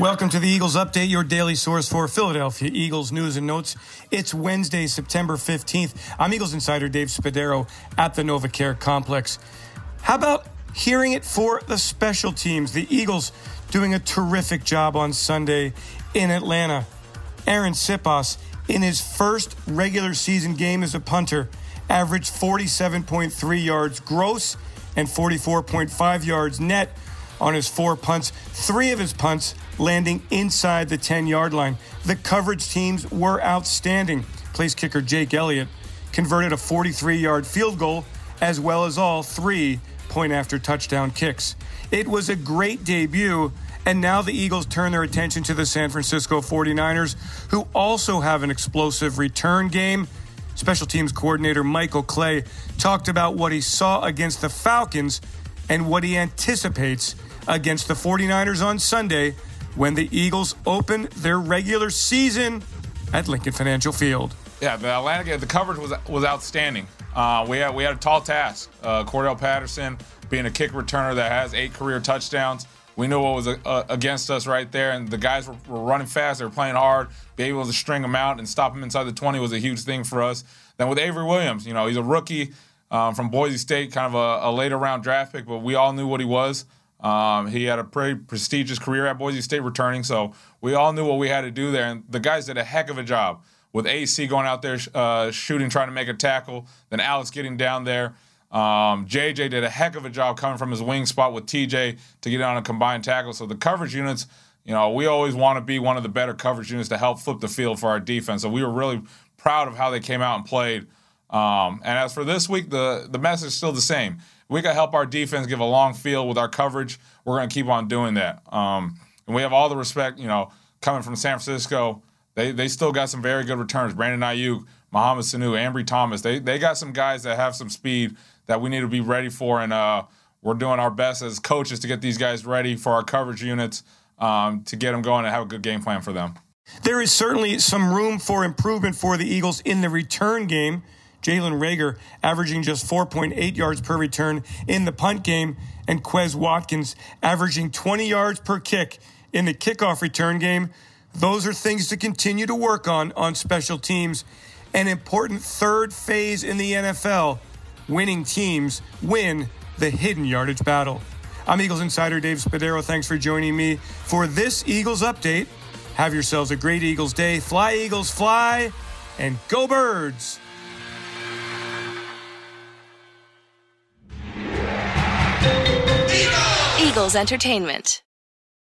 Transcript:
Welcome to the Eagles Update, your daily source for Philadelphia Eagles news and notes. It's Wednesday, September 15th. I'm Eagles insider Dave Spadaro at the NovaCare Complex. How about hearing it for the special teams? The Eagles doing a terrific job on Sunday in Atlanta. Arryn Siposs, in his first regular season game as a punter, averaged 47.3 yards gross and 44.5 yards net on his four punts. Three of his punts landing inside the 10 yard line. The coverage teams were outstanding. Place kicker Jake Elliott converted a 43 yard field goal as well as all three point after touchdown kicks. It was a great debut. And now the Eagles turn their attention to the San Francisco 49ers, who also have an explosive return game. Special teams coordinator Michael Clay talked about what he saw against the Falcons and what he anticipates against the 49ers on Sunday when the Eagles open their regular season at Lincoln Financial Field. Yeah, the Atlanta the coverage was was outstanding. Uh, we had we had a tall task. Uh, Cordarrelle Patterson being a kick returner that has eight career touchdowns. We knew what was uh, against us right there, and the guys were, were, running fast. They were playing hard. Be able to string them out and stop them inside the 20 was a huge thing for us. Then with Avery Williams, you know, he's a rookie um, from Boise State, kind of a, a later round draft pick, but we all knew what he was. Um, he had a pretty prestigious career at Boise State returning, so we all knew what we had to do there. And the guys did a heck of a job with AC going out there uh, shooting, trying to make a tackle, then Alex getting down there. Um, JJ did a heck of a job coming from his wing spot with TJ to get on a combined tackle. So the coverage units, you know, we always want to be one of the better coverage units to help flip the field for our defense. So we were really proud of how they came out and played. Um, and as for this week, the the message is still the same we can help our defense give a long field with our coverage. We're going to keep on doing that. Um, and we have all the respect, you know, coming from San Francisco. They they still got some very good returns. Brandon Aiyuk, Mohamed Sanu, Ambry Thomas. They they got some guys that have some speed that we need to be ready for, and uh, we're doing our best as coaches to get these guys ready for our coverage units um, to get them going and have a good game plan for them. There is certainly some room for improvement for the Eagles in the return game. Jalen Reagor averaging just 4.8 yards per return in the punt game, and Quez Watkins averaging 20 yards per kick in the kickoff return game. Those are things to continue to work on on special teams. An important third phase in the NFL winning teams win the hidden yardage battle. I'm Eagles insider Dave Spadaro. Thanks for joining me for this Eagles update. Have yourselves a great Eagles day. Fly, Eagles, fly, and go, birds. Eagles Entertainment.